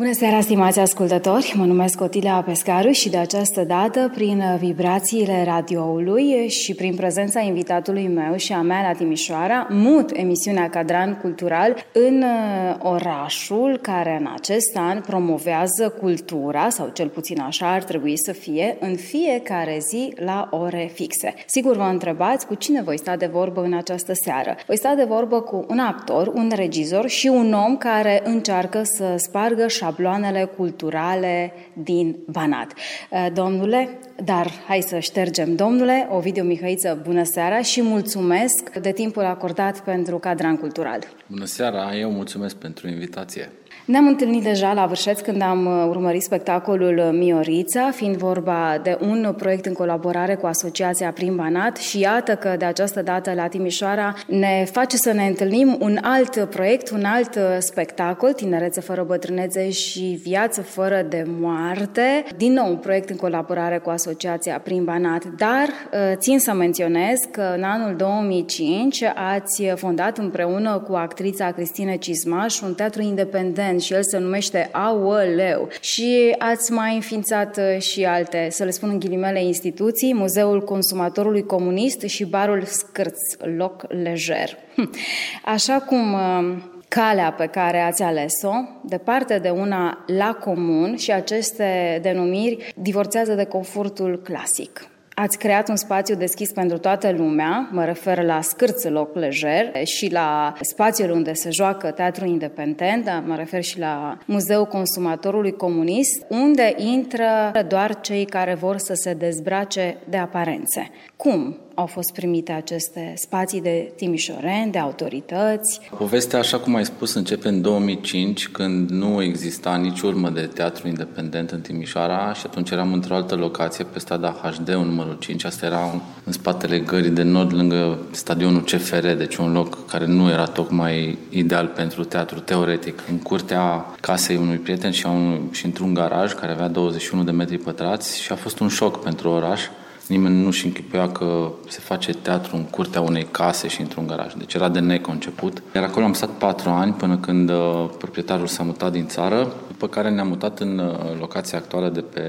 Bună seara, stimați ascultători! Mă numesc Otilia Pescaru și de această dată, prin vibrațiile radioului și prin prezența invitatului meu și a mea la Timișoara, mut emisiunea Cadran Cultural în uh, orașul care în acest an promovează cultura, sau cel puțin așa ar trebui să fie, în fiecare zi la ore fixe. Sigur vă întrebați cu cine voi sta de vorbă în această seară. Voi sta de vorbă cu un actor, un regizor și un om care încearcă să spargă șabloanele culturale din Banat. Eh, domnule, dar hai să ștergem. Domnule Ovidiu Mihăiță, bună seara și mulțumesc de timpul acordat pentru cadran cultural. Bună seara, eu mulțumesc pentru invitație. Ne-am întâlnit deja la Vârșeț când am uh, urmărit spectacolul Miorița, fiind vorba de un proiect în colaborare cu Asociația Prim Banat și iată că de această dată la Timișoara ne face să ne întâlnim un alt proiect, un alt uh, spectacol, Tinerețe fără bătrânețe și Viață fără de moarte. Din nou un proiect în colaborare cu Asociația Prim Banat, dar uh, țin să menționez că în anul 2005 ați fondat împreună cu actrița Cristina Cizmaș un teatru independent și el se numește Aoleu. Și ați mai înființat uh, și alte, să le spun în ghilimele, instituții, Muzeul Consumatorului Comunist și Barul Scârț, loc lejer. Hm. Așa cum uh, calea pe care ați ales-o, departe de una la comun și aceste denumiri divorțează de confortul clasic. Ați creat un spațiu deschis pentru toată lumea, mă refer la Scârță Loc Lejer și la spațiul unde se joacă teatru independent, dar mă refer și la Muzeul Consumatorului Comunist, unde intră doar cei care vor să se dezbrace de aparențe. Cum au fost primite aceste spații de timișoreni, de autorități? Povestea, așa cum ai spus, începe în 2005, când nu exista nici urmă de teatru independent în Timișoara și atunci eram într-o altă locație, pe strada HD, un numărul 5. Asta era în spatele gării de nord, lângă stadionul CFR, deci un loc care nu era tocmai ideal pentru teatru teoretic. În curtea casei unui prieten și, un, și într-un garaj care avea 21 de metri pătrați și a fost un șoc pentru oraș Nimeni nu-și închipuia că se face teatru în curtea unei case și într-un garaj. Deci era de neconceput. Iar acolo am stat patru ani până când uh, proprietarul s-a mutat din țară, după care ne-am mutat în uh, locația actuală de pe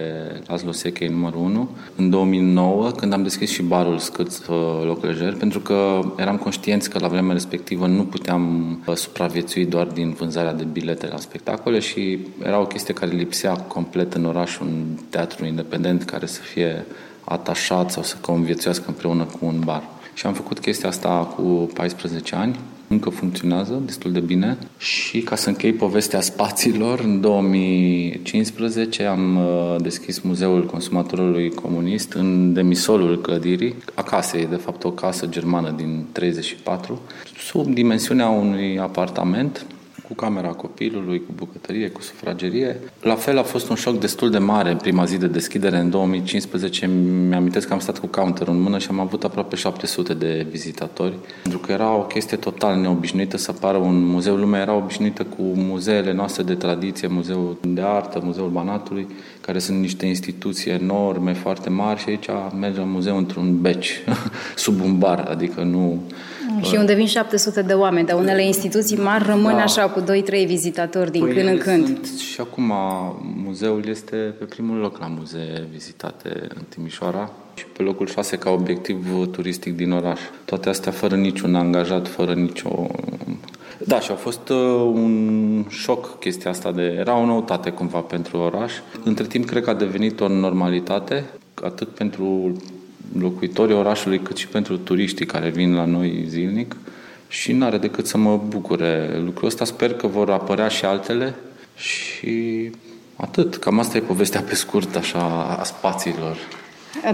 Laszlo Sechei numărul 1 în 2009, când am deschis și barul Scâț uh, Loc Lejer, pentru că eram conștienți că la vremea respectivă nu puteam supraviețui doar din vânzarea de bilete la spectacole și era o chestie care lipsea complet în oraș un teatru independent care să fie atașat sau să conviețuiască împreună cu un bar. Și am făcut chestia asta cu 14 ani, încă funcționează destul de bine și ca să închei povestea spațiilor, în 2015 am uh, deschis Muzeul Consumatorului Comunist în demisolul clădirii. Acasă e de fapt o casă germană din 34, sub dimensiunea unui apartament cu camera copilului, cu bucătărie, cu sufragerie. La fel a fost un șoc destul de mare în prima zi de deschidere în 2015. Mi-amintesc că am stat cu counter în mână și am avut aproape 700 de vizitatori, pentru că era o chestie total neobișnuită să apară un muzeu. Lumea era obișnuită cu muzeele noastre de tradiție, muzeul de artă, muzeul Banatului, care sunt niște instituții enorme, foarte mari și aici merge la muzeu într-un beci, sub un bar, adică nu și unde vin 700 de oameni, dar unele instituții mari rămân da. așa cu 2-3 vizitatori din păi când în când. Sunt, și acum muzeul este pe primul loc la muzee vizitate în Timișoara și pe locul 6 ca obiectiv turistic din oraș. Toate astea fără niciun angajat, fără nicio... Da, și a fost uh, un șoc chestia asta de... Era o noutate cumva pentru oraș. Între timp, cred că a devenit o normalitate, atât pentru locuitorii orașului, cât și pentru turiștii care vin la noi zilnic și nu are decât să mă bucure lucrul ăsta. Sper că vor apărea și altele și atât. Cam asta e povestea pe scurt, așa, a spațiilor.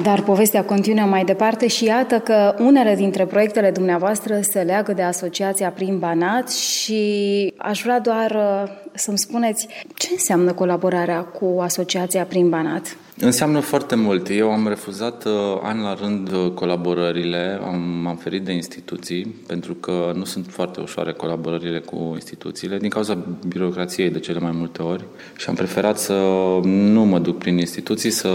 Dar povestea continuă mai departe și iată că unele dintre proiectele dumneavoastră se leagă de Asociația Prin Banat și aș vrea doar uh, să-mi spuneți ce înseamnă colaborarea cu Asociația Prin Banat. Înseamnă foarte mult. Eu am refuzat uh, an la rând uh, colaborările, am, am ferit de instituții, pentru că nu sunt foarte ușoare colaborările cu instituțiile, din cauza birocrației de cele mai multe ori. Și am preferat să nu mă duc prin instituții, să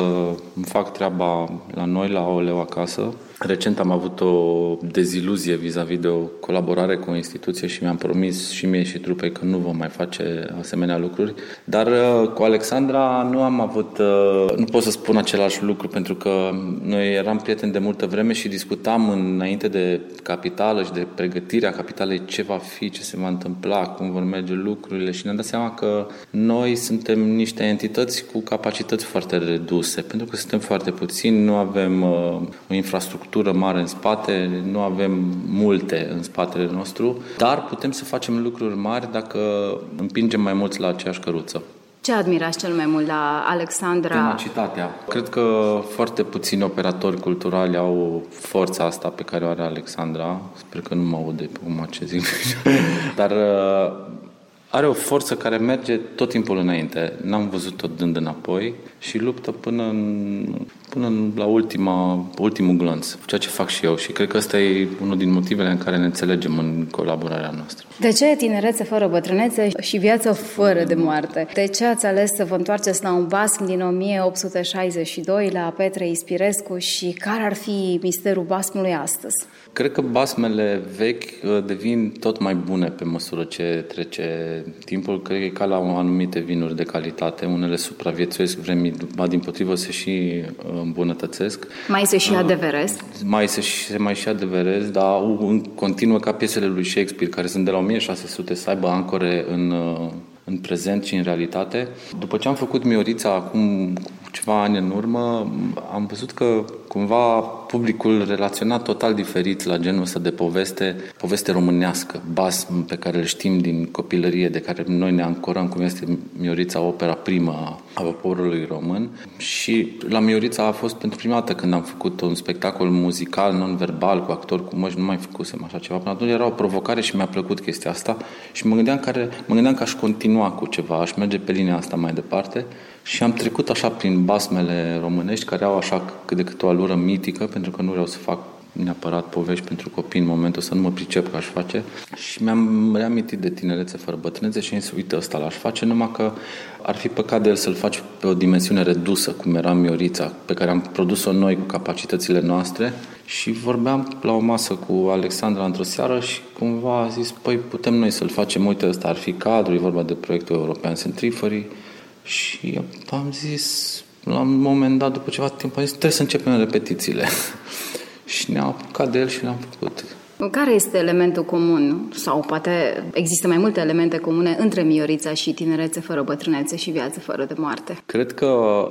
îmi fac treaba la noi, la OLEU acasă, Recent am avut o deziluzie vis-a-vis de o colaborare cu o instituție și mi-am promis și mie și trupei că nu vom mai face asemenea lucruri. Dar uh, cu Alexandra nu am avut, uh, nu pot să spun același lucru pentru că noi eram prieteni de multă vreme și discutam înainte de capitală și de pregătirea capitalei ce va fi, ce se va întâmpla, cum vor merge lucrurile și ne-am dat seama că noi suntem niște entități cu capacități foarte reduse pentru că suntem foarte puțini, nu avem uh, o infrastructură structură mare în spate, nu avem multe în spatele nostru, dar putem să facem lucruri mari dacă împingem mai mulți la aceeași căruță. Ce admirați cel mai mult la Alexandra? Tenacitatea. Cred că foarte puțini operatori culturali au forța asta pe care o are Alexandra. Sper că nu mă aude pe cum ce zic. Dar uh, are o forță care merge tot timpul înainte. N-am văzut-o dând înapoi și luptă până, în, până în, la ultima, ultimul glonț, ceea ce fac și eu. Și cred că ăsta e unul din motivele în care ne înțelegem în colaborarea noastră. De ce tinerețe fără bătrânețe și viață fără de moarte? De ce ați ales să vă întoarceți la un basm din 1862 la Petre Ispirescu și care ar fi misterul basmului astăzi? Cred că basmele vechi uh, devin tot mai bune pe măsură ce trece timpul. Cred că e ca la anumite vinuri de calitate. Unele supraviețuiesc vremii, ba din potrivă se și uh, îmbunătățesc. Mai se și uh, adeverez? Mai se, se mai și adeverez, dar continuă ca piesele lui Shakespeare, care sunt de la 1600, să aibă ancore în în prezent și în realitate. După ce am făcut Miorița acum ceva ani în urmă, am văzut că cumva publicul relaționa total diferit la genul ăsta de poveste, poveste românească, basm pe care îl știm din copilărie, de care noi ne ancorăm, cum este Miorița, opera primă a poporului român. Și la Miorița a fost pentru prima dată când am făcut un spectacol muzical, non-verbal, cu actori cu măști, nu mai făcusem așa ceva. Până atunci era o provocare și mi-a plăcut chestia asta și mă gândeam, care, mă gândeam că aș continua cu ceva, aș merge pe linia asta mai departe și am trecut așa prin basmele românești care au așa cât de cât o alură mitică, pentru că nu vreau să fac neapărat povești pentru copii în momentul să nu mă pricep că aș face. Și mi-am reamintit de tinerețe fără bătrânețe și am zis, uite, ăsta l-aș face, numai că ar fi păcat de el să-l faci pe o dimensiune redusă, cum era Miorița, pe care am produs-o noi cu capacitățile noastre. Și vorbeam la o masă cu Alexandra într-o seară și cumva a zis, păi putem noi să-l facem, uite, ăsta ar fi cadru, e vorba de proiectul european Centrifurii, și am zis, la un moment dat, după ceva timp, am zis, trebuie să începem repetițiile. și ne-am apucat de el și le-am făcut. Care este elementul comun? Sau poate există mai multe elemente comune între Miorița și tinerețe fără bătrânețe și viață fără de moarte? Cred că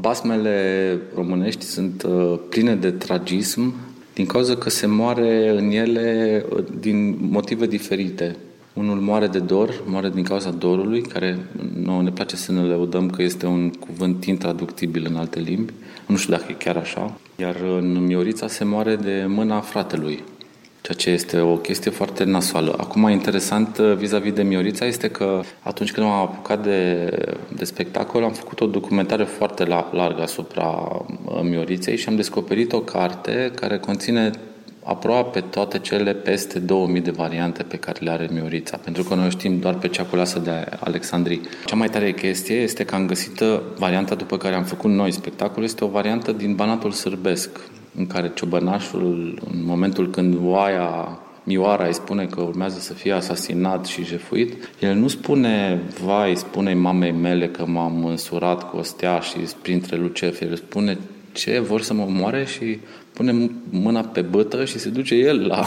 basmele românești sunt uh, pline de tragism din cauza că se moare în ele uh, din motive diferite. Unul moare de dor, moare din cauza dorului, care nouă ne place să ne lăudăm că este un cuvânt intraductibil în alte limbi. Nu știu dacă e chiar așa. Iar în Miorița se moare de mâna fratelui, ceea ce este o chestie foarte nasoală. Acum, interesant vis-a-vis de Miorița este că atunci când m-am apucat de, de spectacol, am făcut o documentare foarte largă asupra Mioriței și am descoperit o carte care conține aproape toate cele peste 2000 de variante pe care le are Miorița, pentru că noi știm doar pe cea culasă de Alexandrii. Cea mai tare chestie este că am găsit varianta după care am făcut noi spectacol, este o variantă din Banatul Sârbesc, în care ciobănașul, în momentul când oaia Mioara îi spune că urmează să fie asasinat și jefuit, el nu spune, vai, spune mamei mele că m-am însurat cu o stea și printre luceferi, el spune ce, vor să mă moare și pune mâna pe bătă și se duce el la,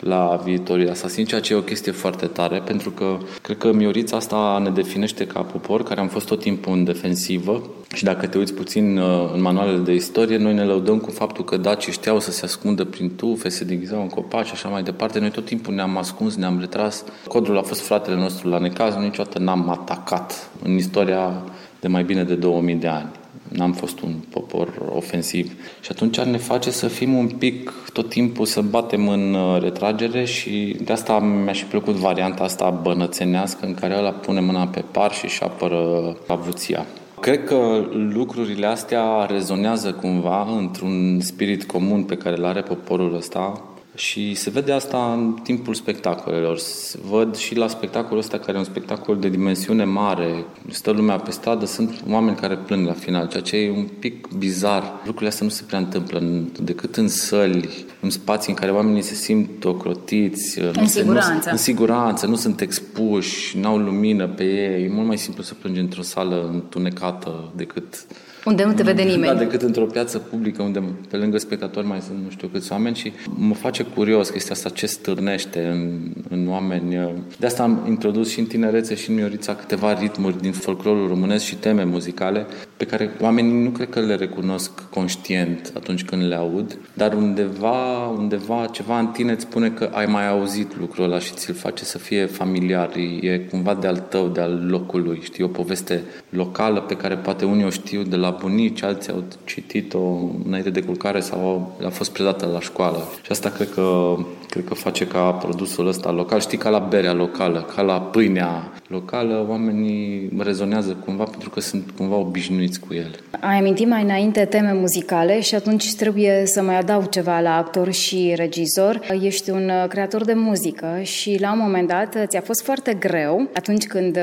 la viitorii asasin, ceea ce e o chestie foarte tare, pentru că cred că Miorița asta ne definește ca popor care am fost tot timpul în defensivă și dacă te uiți puțin uh, în manualele de istorie, noi ne lăudăm cu faptul că dacii știau să se ascundă prin tufe, se deghizau în copaci și așa mai departe. Noi tot timpul ne-am ascuns, ne-am retras. Codrul a fost fratele nostru la necaz, niciodată n-am atacat în istoria de mai bine de 2000 de ani n-am fost un popor ofensiv. Și atunci ne face să fim un pic tot timpul să batem în uh, retragere și de asta mi-a și plăcut varianta asta bănățenească în care ăla pune mâna pe par și își apără avuția. Cred că lucrurile astea rezonează cumva într-un spirit comun pe care îl are poporul ăsta, și se vede asta în timpul spectacolelor. Văd și la spectacolul ăsta, care e un spectacol de dimensiune mare, stă lumea pe stradă, sunt oameni care plâng la final, ceea ce e un pic bizar. Lucrurile astea nu se prea întâmplă decât în săli, în spații în care oamenii se simt ocrotiți. În nu siguranță. Se, nu, în siguranță, nu sunt expuși, n-au lumină pe ei. E mult mai simplu să plângi într-o sală întunecată decât unde nu te vede nimeni. Da, decât într-o piață publică unde pe lângă spectatori mai sunt nu știu câți oameni și mă face curios chestia asta ce stârnește în, în oameni. De asta am introdus și în tinerețe și în Miorița câteva ritmuri din folclorul românesc și teme muzicale pe care oamenii nu cred că le recunosc conștient atunci când le aud, dar undeva, undeva ceva în tine îți spune că ai mai auzit lucrul ăla și ți-l face să fie familiar. E cumva de al tău, de al locului. Știi, o poveste locală pe care poate unii o știu de la bunici, alții au citit-o înainte de culcare sau a fost predată la școală. Și asta cred că, cred că face ca produsul ăsta local, știi, ca la berea locală, ca la pâinea locală, oamenii rezonează cumva pentru că sunt cumva obișnuiți cu el. Ai amintit mai înainte teme muzicale și atunci trebuie să mai adaug ceva la actor și regizor. Ești un creator de muzică și la un moment dat ți-a fost foarte greu atunci când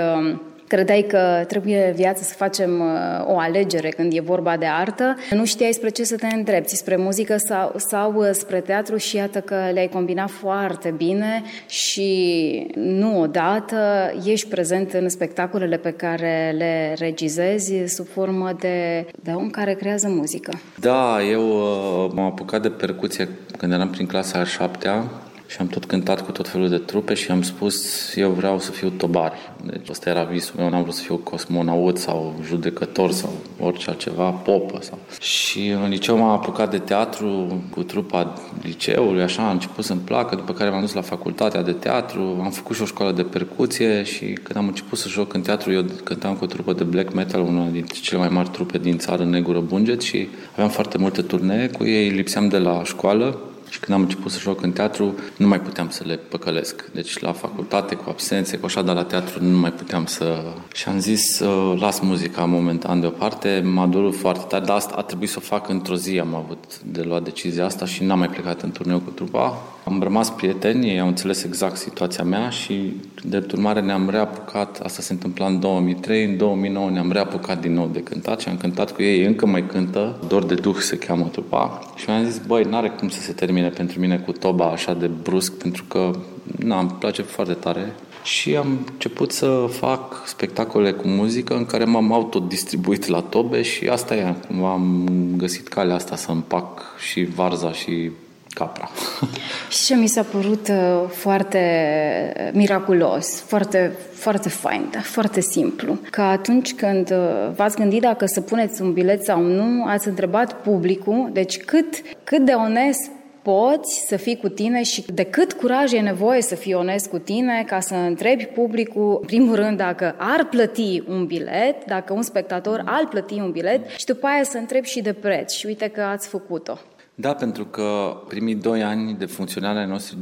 credeai că trebuie viața să facem uh, o alegere când e vorba de artă, nu știai spre ce să te îndrepti, spre muzică sau, sau uh, spre teatru și iată că le-ai combinat foarte bine și nu odată ești prezent în spectacolele pe care le regizezi sub formă de, de om care creează muzică. Da, eu uh, m-am apucat de percuție când eram prin clasa a șaptea și am tot cântat cu tot felul de trupe și am spus eu vreau să fiu tobar. Deci asta era visul meu, n-am vrut să fiu cosmonaut sau judecător sau orice altceva, popă. Sau... Și în liceu m-am apucat de teatru cu trupa liceului, așa, am început să-mi placă, după care m-am dus la facultatea de teatru, am făcut și o școală de percuție și când am început să joc în teatru, eu cântam cu o trupă de black metal, una dintre cele mai mari trupe din țară, Negură Bunget și aveam foarte multe turnee cu ei, lipseam de la școală și când am început să joc în teatru, nu mai puteam să le păcălesc. Deci la facultate, cu absențe, cu așa, dar la teatru nu mai puteam să... Și am zis să las muzica momentan deoparte. M-a durut foarte tare, dar asta a trebuit să o fac într-o zi. Am avut de luat decizia asta și n-am mai plecat în turneu cu trupa. Am rămas prieteni, ei au înțeles exact situația mea și de urmare ne-am reapucat, asta se întâmpla în 2003, în 2009 ne-am reapucat din nou de cântat și am cântat cu ei, încă mai cântă, Dor de Duh se cheamă trupa. Și mi-am zis, băi, n-are cum să se termine pentru mine cu toba așa de brusc, pentru că, na, îmi place foarte tare. Și am început să fac spectacole cu muzică în care m-am autodistribuit la tobe și asta e, am găsit calea asta să împac și varza și capra. Și ce mi s-a părut uh, foarte miraculos, foarte, foarte fain, dar foarte simplu. Că atunci când uh, v-ați gândit dacă să puneți un bilet sau nu, ați întrebat publicul, deci cât, cât de onest poți să fii cu tine și de cât curaj e nevoie să fii onest cu tine ca să întrebi publicul, în primul rând, dacă ar plăti un bilet, dacă un spectator ar plăti un bilet și după aia să întrebi și de preț. Și uite că ați făcut-o. Da, pentru că primii doi ani de funcționare ai noștri,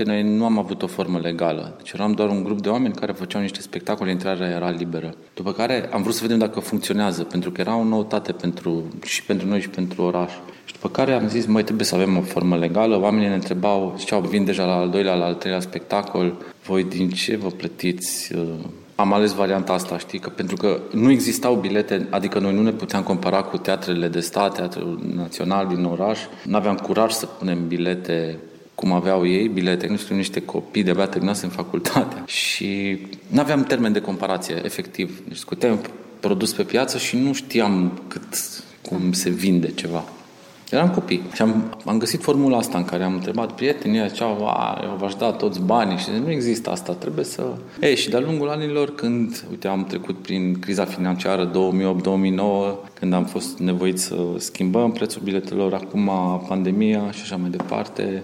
2005-2007, noi nu am avut o formă legală. Deci eram doar un grup de oameni care făceau niște spectacole, intrarea era liberă. După care am vrut să vedem dacă funcționează, pentru că era o noutate pentru, și pentru noi și pentru oraș. Și după care am zis, mai trebuie să avem o formă legală. Oamenii ne întrebau, ziceau, vin deja la al doilea, la al treilea spectacol, voi din ce vă plătiți? Am ales varianta asta, știi, că pentru că nu existau bilete, adică noi nu ne puteam compara cu teatrele de stat, teatrul național din oraș, nu aveam curaj să punem bilete cum aveau ei, bilete, nu știu, niște copii de-abia terminase în facultate și nu aveam termen de comparație, efectiv. Deci scuteam produs pe piață și nu știam cât, cum se vinde ceva. Eram copii și am, am găsit formula asta în care am întrebat prietenii, ziceau, eu v-aș da toți banii și nu există asta, trebuie să... Ei, și de-a lungul anilor, când, uite, am trecut prin criza financiară 2008-2009, când am fost nevoit să schimbăm prețul biletelor, acum pandemia și așa mai departe,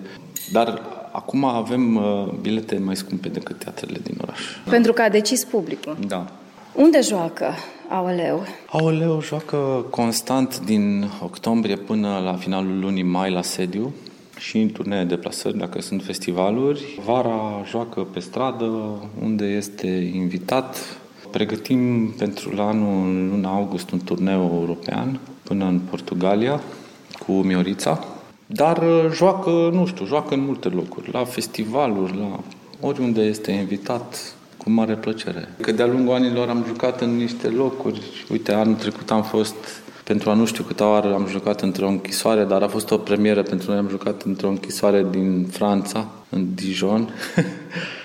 dar acum avem uh, bilete mai scumpe decât teatrele din oraș. Pentru că a decis publicul. Da. Unde joacă Aoleu? Aoleu joacă constant din octombrie până la finalul lunii mai la sediu și în turnee de plasări, dacă sunt festivaluri. Vara joacă pe stradă, unde este invitat. Pregătim pentru la anul, luna august, un turneu european până în Portugalia cu Miorița. Dar uh, joacă, nu știu, joacă în multe locuri, la festivaluri, la oriunde este invitat, cu mare plăcere. Că de-a lungul anilor am jucat în niște locuri. Uite, anul trecut am fost pentru a nu știu câte oară am jucat într-o închisoare, dar a fost o premieră pentru noi. Am jucat într-o închisoare din Franța, în Dijon.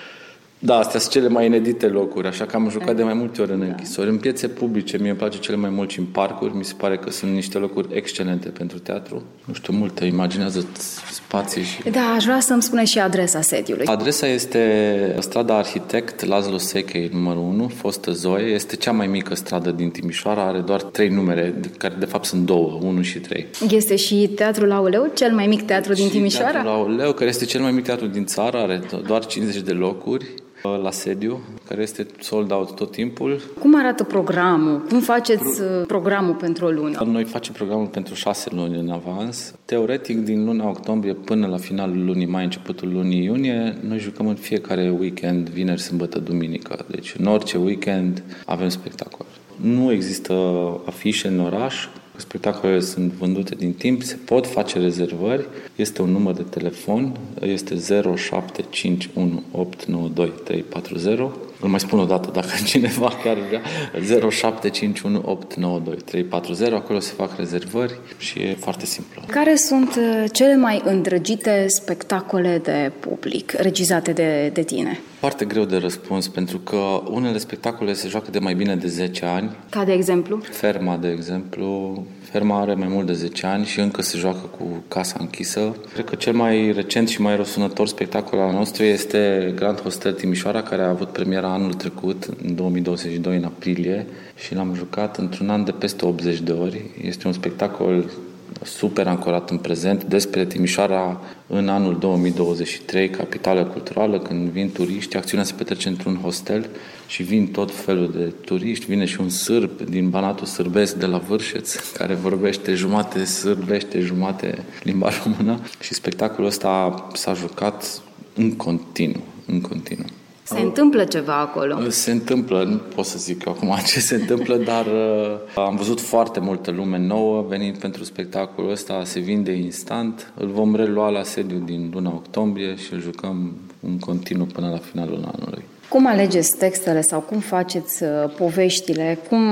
Da, astea sunt cele mai inedite locuri, așa că am jucat de mai multe ori în da. închisori. În piețe publice, mie îmi place cele mai mult și în parcuri, mi se pare că sunt niște locuri excelente pentru teatru. Nu știu, multe, imaginează spații și... Da, aș vrea să-mi spune și adresa sediului. Adresa este strada Arhitect Laszlo Sechei, numărul 1, fostă Zoe. Este cea mai mică stradă din Timișoara, are doar trei numere, care de fapt sunt două, 1 și 3. Este și Teatrul Auleu, cel mai mic teatru din Timișoara? Teatrul Auleu, care este cel mai mic teatru din țară, are doar 50 de locuri la sediu, care este sold out tot timpul. Cum arată programul? Cum faceți Pro... Uh, programul pentru o lună? Noi facem programul pentru șase luni în avans. Teoretic, din luna octombrie până la finalul lunii mai, începutul lunii iunie, noi jucăm în fiecare weekend, vineri, sâmbătă, duminică. Deci în orice weekend avem spectacol. Nu există afișe în oraș, Spectacolele sunt vândute din timp, se pot face rezervări, este un număr de telefon, este 0751892340. Îl mai spun o dată dacă cineva chiar vrea, 0751892340, acolo se fac rezervări și e foarte simplu. Care sunt uh, cele mai îndrăgite spectacole de public regizate de, de tine? Foarte greu de răspuns, pentru că unele spectacole se joacă de mai bine de 10 ani. Ca de exemplu? Ferma, de exemplu. Ferma are mai mult de 10 ani și încă se joacă cu casa închisă. Cred că cel mai recent și mai răsunător spectacol al nostru este Grand Hostel Timișoara, care a avut premiera anul trecut, în 2022, în aprilie, și l-am jucat într-un an de peste 80 de ori. Este un spectacol super ancorat în prezent despre Timișoara în anul 2023, capitală culturală, când vin turiști. Acțiunea se petrece într-un hostel și vin tot felul de turiști. Vine și un sârb din Banatul Sârbesc de la Vârșeț, care vorbește jumate sârbește, jumate limba română. Și spectacolul ăsta s-a jucat în continuu, în continuu. Se întâmplă ceva acolo? Se întâmplă, nu pot să zic eu acum ce se întâmplă, dar uh, am văzut foarte multă lume nouă venind pentru spectacolul ăsta, se vinde instant. Îl vom relua la sediu din luna octombrie și îl jucăm în continuu până la finalul anului. Cum alegeți textele sau cum faceți uh, poveștile? Cum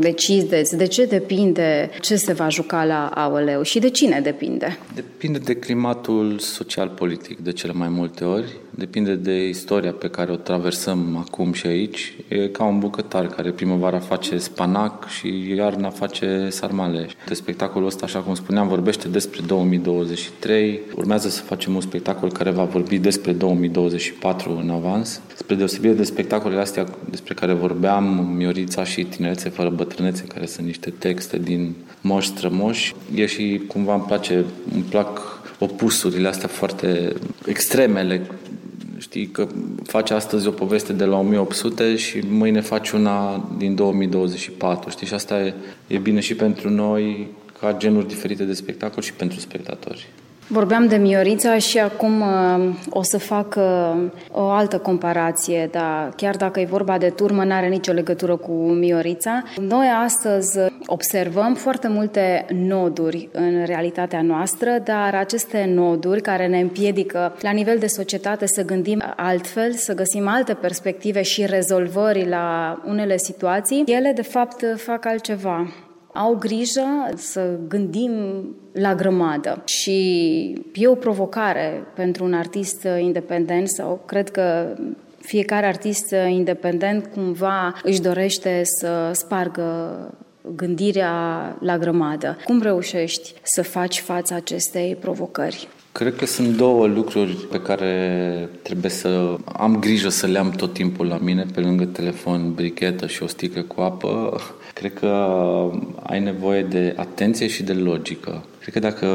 decideți? De ce depinde ce se va juca la Aoleu și de cine depinde? Depinde de climatul social-politic de cele mai multe ori, depinde de istoria pe care o traversăm acum și aici. E ca un bucătar care primăvara face spanac și iarna face sarmale. De spectacolul ăsta, așa cum spuneam, vorbește despre 2023. Urmează să facem un spectacol care va vorbi despre 2024 în avans. Spre deosebire de spectacolele astea despre care vorbeam, Miorița și Tinerețe fără bătrânețe, care sunt niște texte din moși strămoși, e și cumva îmi place, îmi plac opusurile astea foarte extremele Știi că faci astăzi o poveste de la 1800 și mâine faci una din 2024. Știi? Și asta e, e bine și pentru noi ca genuri diferite de spectacol și pentru spectatori. Vorbeam de Miorița și acum uh, o să fac uh, o altă comparație, dar chiar dacă e vorba de turmă, nu are nicio legătură cu Miorița. Noi astăzi observăm foarte multe noduri în realitatea noastră, dar aceste noduri care ne împiedică la nivel de societate să gândim altfel, să găsim alte perspective și rezolvări la unele situații, ele de fapt fac altceva au grijă să gândim la grămadă și e o provocare pentru un artist independent sau cred că fiecare artist independent cumva își dorește să spargă gândirea la grămadă. Cum reușești să faci față acestei provocări? Cred că sunt două lucruri pe care trebuie să am grijă să le am tot timpul la mine, pe lângă telefon, brichetă și o sticlă cu apă. Cred că ai nevoie de atenție și de logică. Cred că dacă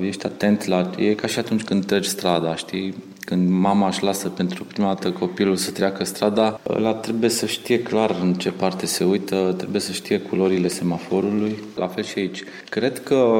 ești atent la... E ca și atunci când treci strada, știi? Când mama își lasă pentru prima dată copilul să treacă strada, ăla trebuie să știe clar în ce parte se uită, trebuie să știe culorile semaforului. La fel și aici. Cred că,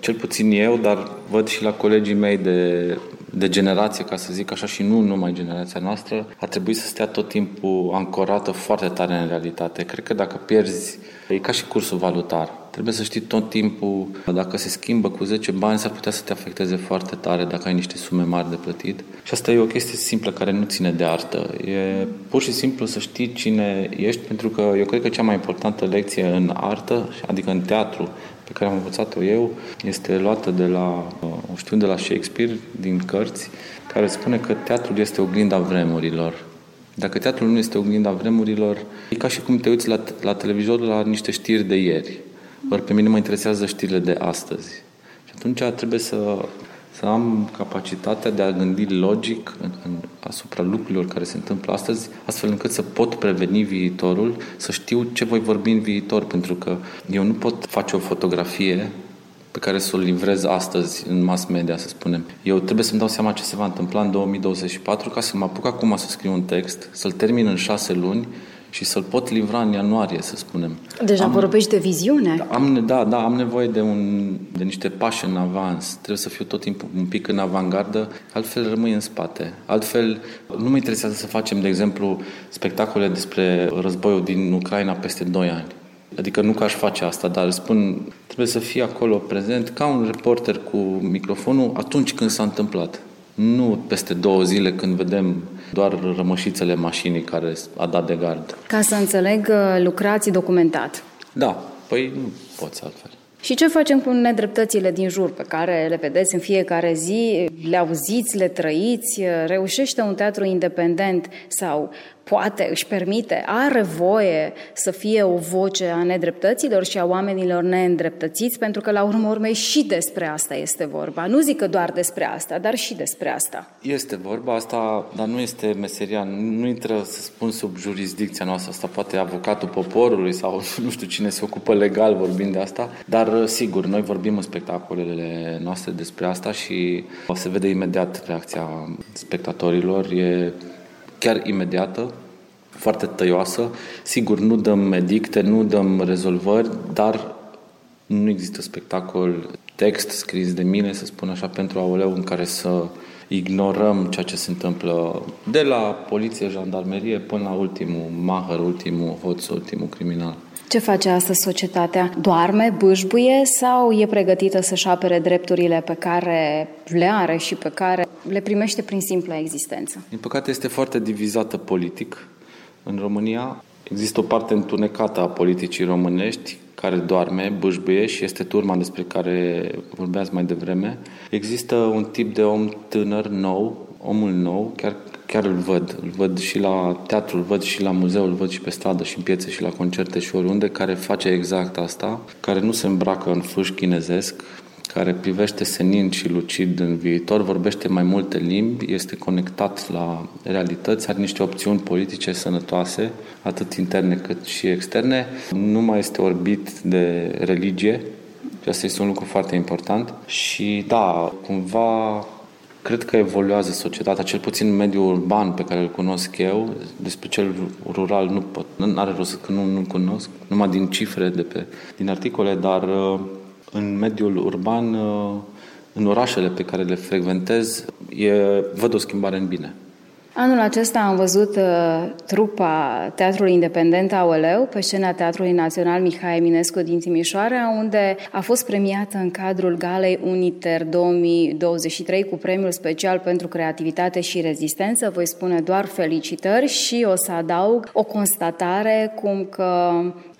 cel puțin eu, dar văd și la colegii mei de de generație, ca să zic așa, și nu numai generația noastră, ar trebui să stea tot timpul ancorată foarte tare în realitate. Cred că dacă pierzi, e ca și cursul valutar. Trebuie să știi tot timpul, dacă se schimbă cu 10 bani, s-ar putea să te afecteze foarte tare dacă ai niște sume mari de plătit. Și asta e o chestie simplă care nu ține de artă. E pur și simplu să știi cine ești, pentru că eu cred că cea mai importantă lecție în artă, adică în teatru, pe care am învățat-o eu este luată de la, o știu, de la Shakespeare, din cărți, care spune că teatrul este oglinda vremurilor. Dacă teatrul nu este oglinda vremurilor, e ca și cum te uiți la, la televizor la niște știri de ieri. Ori pe mine mă interesează știrile de astăzi. Și atunci trebuie să să am capacitatea de a gândi logic în, în, asupra lucrurilor care se întâmplă astăzi, astfel încât să pot preveni viitorul, să știu ce voi vorbi în viitor, pentru că eu nu pot face o fotografie pe care să o livrez astăzi în mass media, să spunem. Eu trebuie să-mi dau seama ce se va întâmpla în 2024 ca să mă apuc acum să scriu un text, să-l termin în șase luni și să-l pot livra în ianuarie, să spunem. Deja am, vorbești de viziune. Am, da, da, am nevoie de, un, de niște pași în avans. Trebuie să fiu tot timpul un pic în avangardă, altfel rămâi în spate. Altfel, nu mă interesează să facem, de exemplu, spectacole despre războiul din Ucraina peste 2 ani. Adică nu că aș face asta, dar spun, trebuie să fii acolo prezent ca un reporter cu microfonul atunci când s-a întâmplat. Nu peste două zile când vedem doar rămășițele mașinii care a dat de gard. Ca să înțeleg, uh, lucrați documentat. Da, păi nu poți altfel. Și ce facem cu nedreptățile din jur pe care le vedeți în fiecare zi, le auziți, le trăiți? Reușește un teatru independent sau poate, își permite, are voie să fie o voce a nedreptăților și a oamenilor neîndreptățiți, pentru că la urmă urmei și despre asta este vorba. Nu zic că doar despre asta, dar și despre asta. Este vorba asta, dar nu este meseria, nu intră, să spun, sub jurisdicția noastră. Asta poate avocatul poporului sau nu știu cine se ocupă legal vorbind de asta, dar sigur, noi vorbim în spectacolele noastre despre asta și o se vede imediat reacția spectatorilor. E chiar imediată, foarte tăioasă. Sigur, nu dăm edicte, nu dăm rezolvări, dar nu există spectacol, text scris de mine, să spun așa, pentru aoleu în care să ignorăm ceea ce se întâmplă de la poliție, jandarmerie până la ultimul mahăr, ultimul hoț, ultimul criminal. Ce face astăzi societatea? Doarme, bâșbuie sau e pregătită să-și apere drepturile pe care le are și pe care le primește prin simpla existență? Din păcate este foarte divizată politic. În România există o parte întunecată a politicii românești care doarme, bâșbuie și este turma despre care vorbeați mai devreme. Există un tip de om tânăr, nou, omul nou, chiar chiar îl văd. Îl văd și la teatru, îl văd și la muzeu, îl văd și pe stradă și în piețe și la concerte și oriunde, care face exact asta, care nu se îmbracă în fâș chinezesc, care privește senin și lucid în viitor, vorbește mai multe limbi, este conectat la realități, are niște opțiuni politice sănătoase, atât interne cât și externe, nu mai este orbit de religie, și asta este un lucru foarte important și da, cumva Cred că evoluează societatea, cel puțin mediul urban pe care îl cunosc eu, despre cel rural nu pot, nu are rost că nu, nu cunosc, numai din cifre de pe, din articole, dar uh, în mediul urban, uh, în orașele pe care le frecventez, e, văd o schimbare în bine. Anul acesta am văzut uh, trupa Teatrului Independent Aoleu pe scena Teatrului Național Mihai Eminescu din Timișoara, unde a fost premiată în cadrul Galei Uniter 2023 cu premiul special pentru creativitate și rezistență. Voi spune doar felicitări și o să adaug o constatare cum că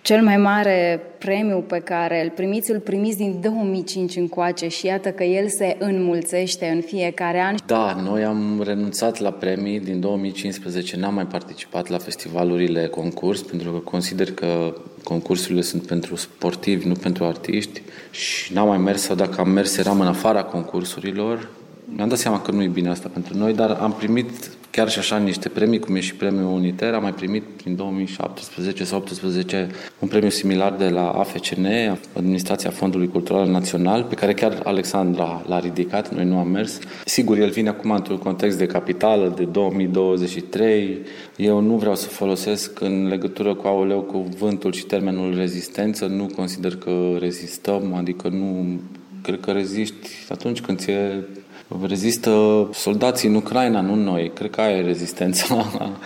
cel mai mare premiu pe care îl primiți, îl primiți din 2005 încoace și iată că el se înmulțește în fiecare an. Da, noi am renunțat la premii din 2015, n-am mai participat la festivalurile concurs pentru că consider că concursurile sunt pentru sportivi, nu pentru artiști și n-am mai mers sau dacă am mers eram în afara concursurilor. Mi-am dat seama că nu e bine asta pentru noi, dar am primit chiar și așa niște premii, cum e și premiul Uniter. Am mai primit prin 2017 sau 2018 un premiu similar de la AFCN, Administrația Fondului Cultural Național, pe care chiar Alexandra l-a ridicat, noi nu am mers. Sigur, el vine acum într-un context de capitală, de 2023. Eu nu vreau să folosesc în legătură cu auleu cuvântul și termenul rezistență, nu consider că rezistăm, adică nu cred că reziști atunci când ți-e rezistă soldații în Ucraina, nu noi. Cred că aia e rezistența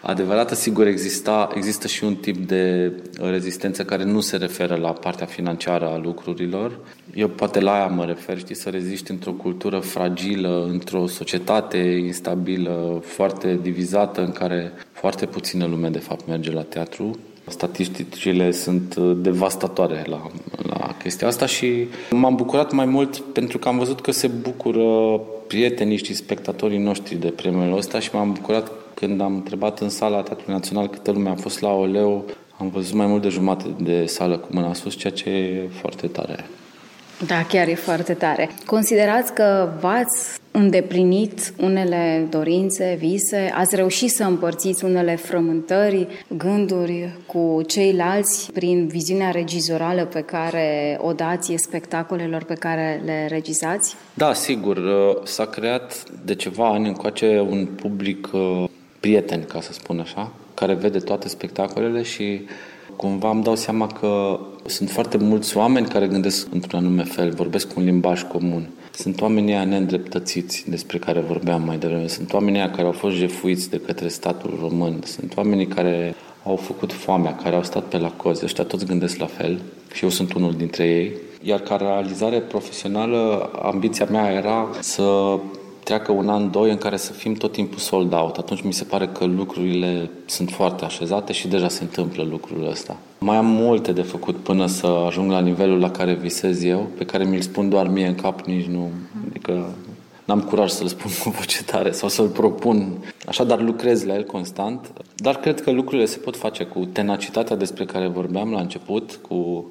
adevărată. Sigur, exista, există și un tip de rezistență care nu se referă la partea financiară a lucrurilor. Eu poate la aia mă refer, știi, să reziști într-o cultură fragilă, într-o societate instabilă, foarte divizată, în care foarte puțină lume, de fapt, merge la teatru. Statisticile sunt devastatoare la, la chestia asta și m-am bucurat mai mult pentru că am văzut că se bucură prietenii și spectatorii noștri de premiul ăsta și m-am bucurat când am întrebat în sala Teatrului Național câtă lume a fost la Oleo, am văzut mai mult de jumate de sală cu mâna sus, ceea ce e foarte tare. Da, chiar e foarte tare. Considerați că v-ați îndeplinit unele dorințe, vise, ați reușit să împărțiți unele frământări, gânduri cu ceilalți prin viziunea regizorală pe care o dați spectacolelor pe care le regizați? Da, sigur. S-a creat de ceva ani încoace un public uh, prieten, ca să spun așa, care vede toate spectacolele și cumva îmi dau seama că sunt foarte mulți oameni care gândesc într-un anume fel, vorbesc un limbaj comun. Sunt oamenii aia neîndreptățiți despre care vorbeam mai devreme. Sunt oamenii aia care au fost jefuiți de către statul român. Sunt oamenii care au făcut foamea, care au stat pe la cozi. Ăștia toți gândesc la fel și eu sunt unul dintre ei. Iar ca realizare profesională, ambiția mea era să treacă un an, doi în care să fim tot timpul sold out. Atunci mi se pare că lucrurile sunt foarte așezate și deja se întâmplă lucrul ăsta. Mai am multe de făcut până să ajung la nivelul la care visez eu, pe care mi-l spun doar mie în cap, nici nu... Adică n-am curaj să-l spun cu voce tare sau să-l propun. Așadar lucrez la el constant, dar cred că lucrurile se pot face cu tenacitatea despre care vorbeam la început, cu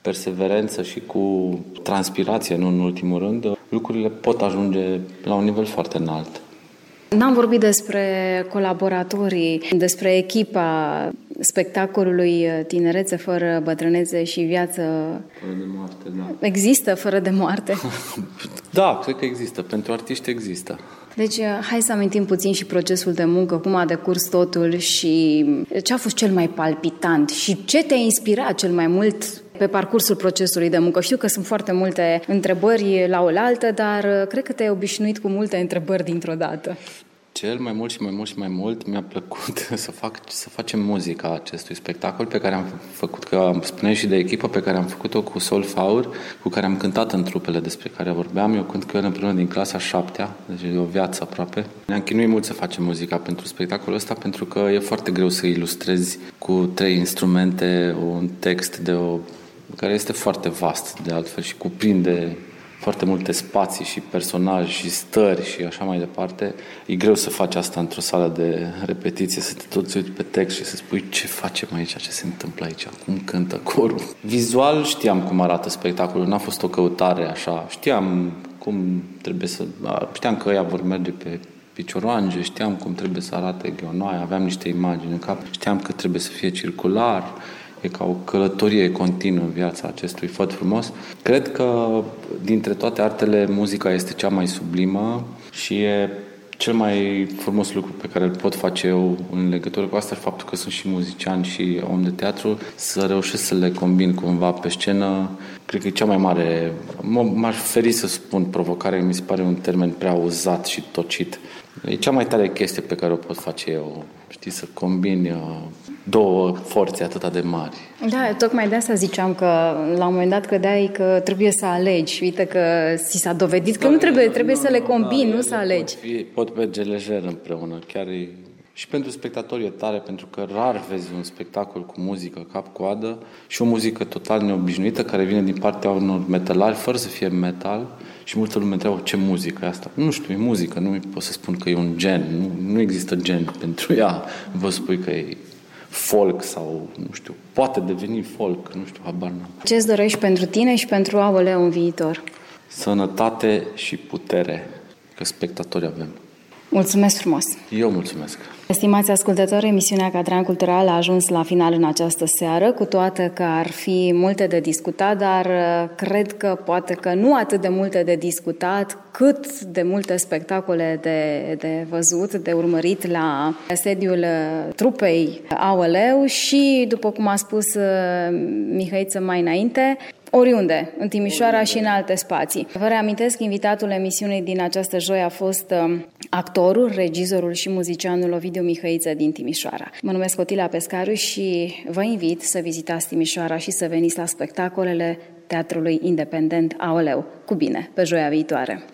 perseverență și cu transpirație, nu în ultimul rând, lucrurile pot ajunge la un nivel foarte înalt. N-am vorbit despre colaboratorii, despre echipa spectacolului Tinerețe fără bătrânețe și viață. Fără de moarte, da. Există fără de moarte? da, cred că există. Pentru artiști există. Deci, hai să amintim puțin și procesul de muncă, cum a decurs totul și ce a fost cel mai palpitant și ce te-a inspirat cel mai mult pe parcursul procesului de muncă. Știu că sunt foarte multe întrebări la oaltă, dar uh, cred că te-ai obișnuit cu multe întrebări dintr-o dată. Cel mai mult și mai mult și mai mult mi-a plăcut să, fac, să facem muzica acestui spectacol pe care am făcut, că am spune și de echipă pe care am făcut-o cu Sol Faur, cu care am cântat în trupele despre care vorbeam. Eu cânt cu el împreună din clasa șaptea, deci e o viață aproape. Ne-am chinuit mult să facem muzica pentru spectacolul ăsta pentru că e foarte greu să ilustrezi cu trei instrumente un text de o care este foarte vast de altfel și cuprinde foarte multe spații și personaje și stări și așa mai departe. E greu să faci asta într-o sală de repetiție, să te tot uiți pe text și să spui ce facem aici, ce se întâmplă aici, cum cântă corul. Vizual știam cum arată spectacolul, n-a fost o căutare așa. Știam cum trebuie să... Știam că ea vor merge pe picioroange, știam cum trebuie să arate ghionoaia, aveam niște imagini în cap, știam că trebuie să fie circular, e ca o călătorie continuă în viața acestui făt frumos. Cred că dintre toate artele, muzica este cea mai sublimă și e cel mai frumos lucru pe care îl pot face eu în legătură cu asta, faptul că sunt și muzician și om de teatru, să reușesc să le combin cumva pe scenă, cred că e cea mai mare, m-aș feri să spun provocare, mi se pare un termen prea uzat și tocit. E cea mai tare chestie pe care o pot face eu, știi, să combin uh, două forțe atât de mari. Da, tocmai de asta ziceam că la un moment dat credeai că trebuie să alegi. Uite că ți s-a dovedit că da, nu trebuie, trebuie să le combini, da, nu să alegi. Pot, fi, pot merge lejer împreună, chiar e și pentru spectatori e tare, pentru că rar vezi un spectacol cu muzică cap-coadă și o muzică total neobișnuită care vine din partea unor metalari, fără să fie metal. Și multă lume întreabă ce muzică e asta. Nu știu, e muzică, nu pot să spun că e un gen, nu, nu există gen pentru ea. Vă spui că e folk sau, nu știu, poate deveni folk, nu știu, habar n-am. Ce îți dorești pentru tine și pentru Aoleu în viitor? Sănătate și putere, că spectatori avem. Mulțumesc frumos! Eu mulțumesc! Estimați ascultători, emisiunea Cadran Cultural a ajuns la final în această seară, cu toate că ar fi multe de discutat, dar uh, cred că poate că nu atât de multe de discutat, cât de multe spectacole de, de văzut, de urmărit la sediul uh, trupei AOLEU și, după cum a spus uh, Mihăiță mai înainte, Oriunde, în Timișoara și în alte spații. Vă reamintesc, invitatul emisiunii din această joi a fost um, actorul, regizorul și muzicianul Ovidiu Mihăiță din Timișoara. Mă numesc Otila Pescaru și vă invit să vizitați Timișoara și să veniți la spectacolele Teatrului Independent Aoleu. Cu bine, pe joia viitoare!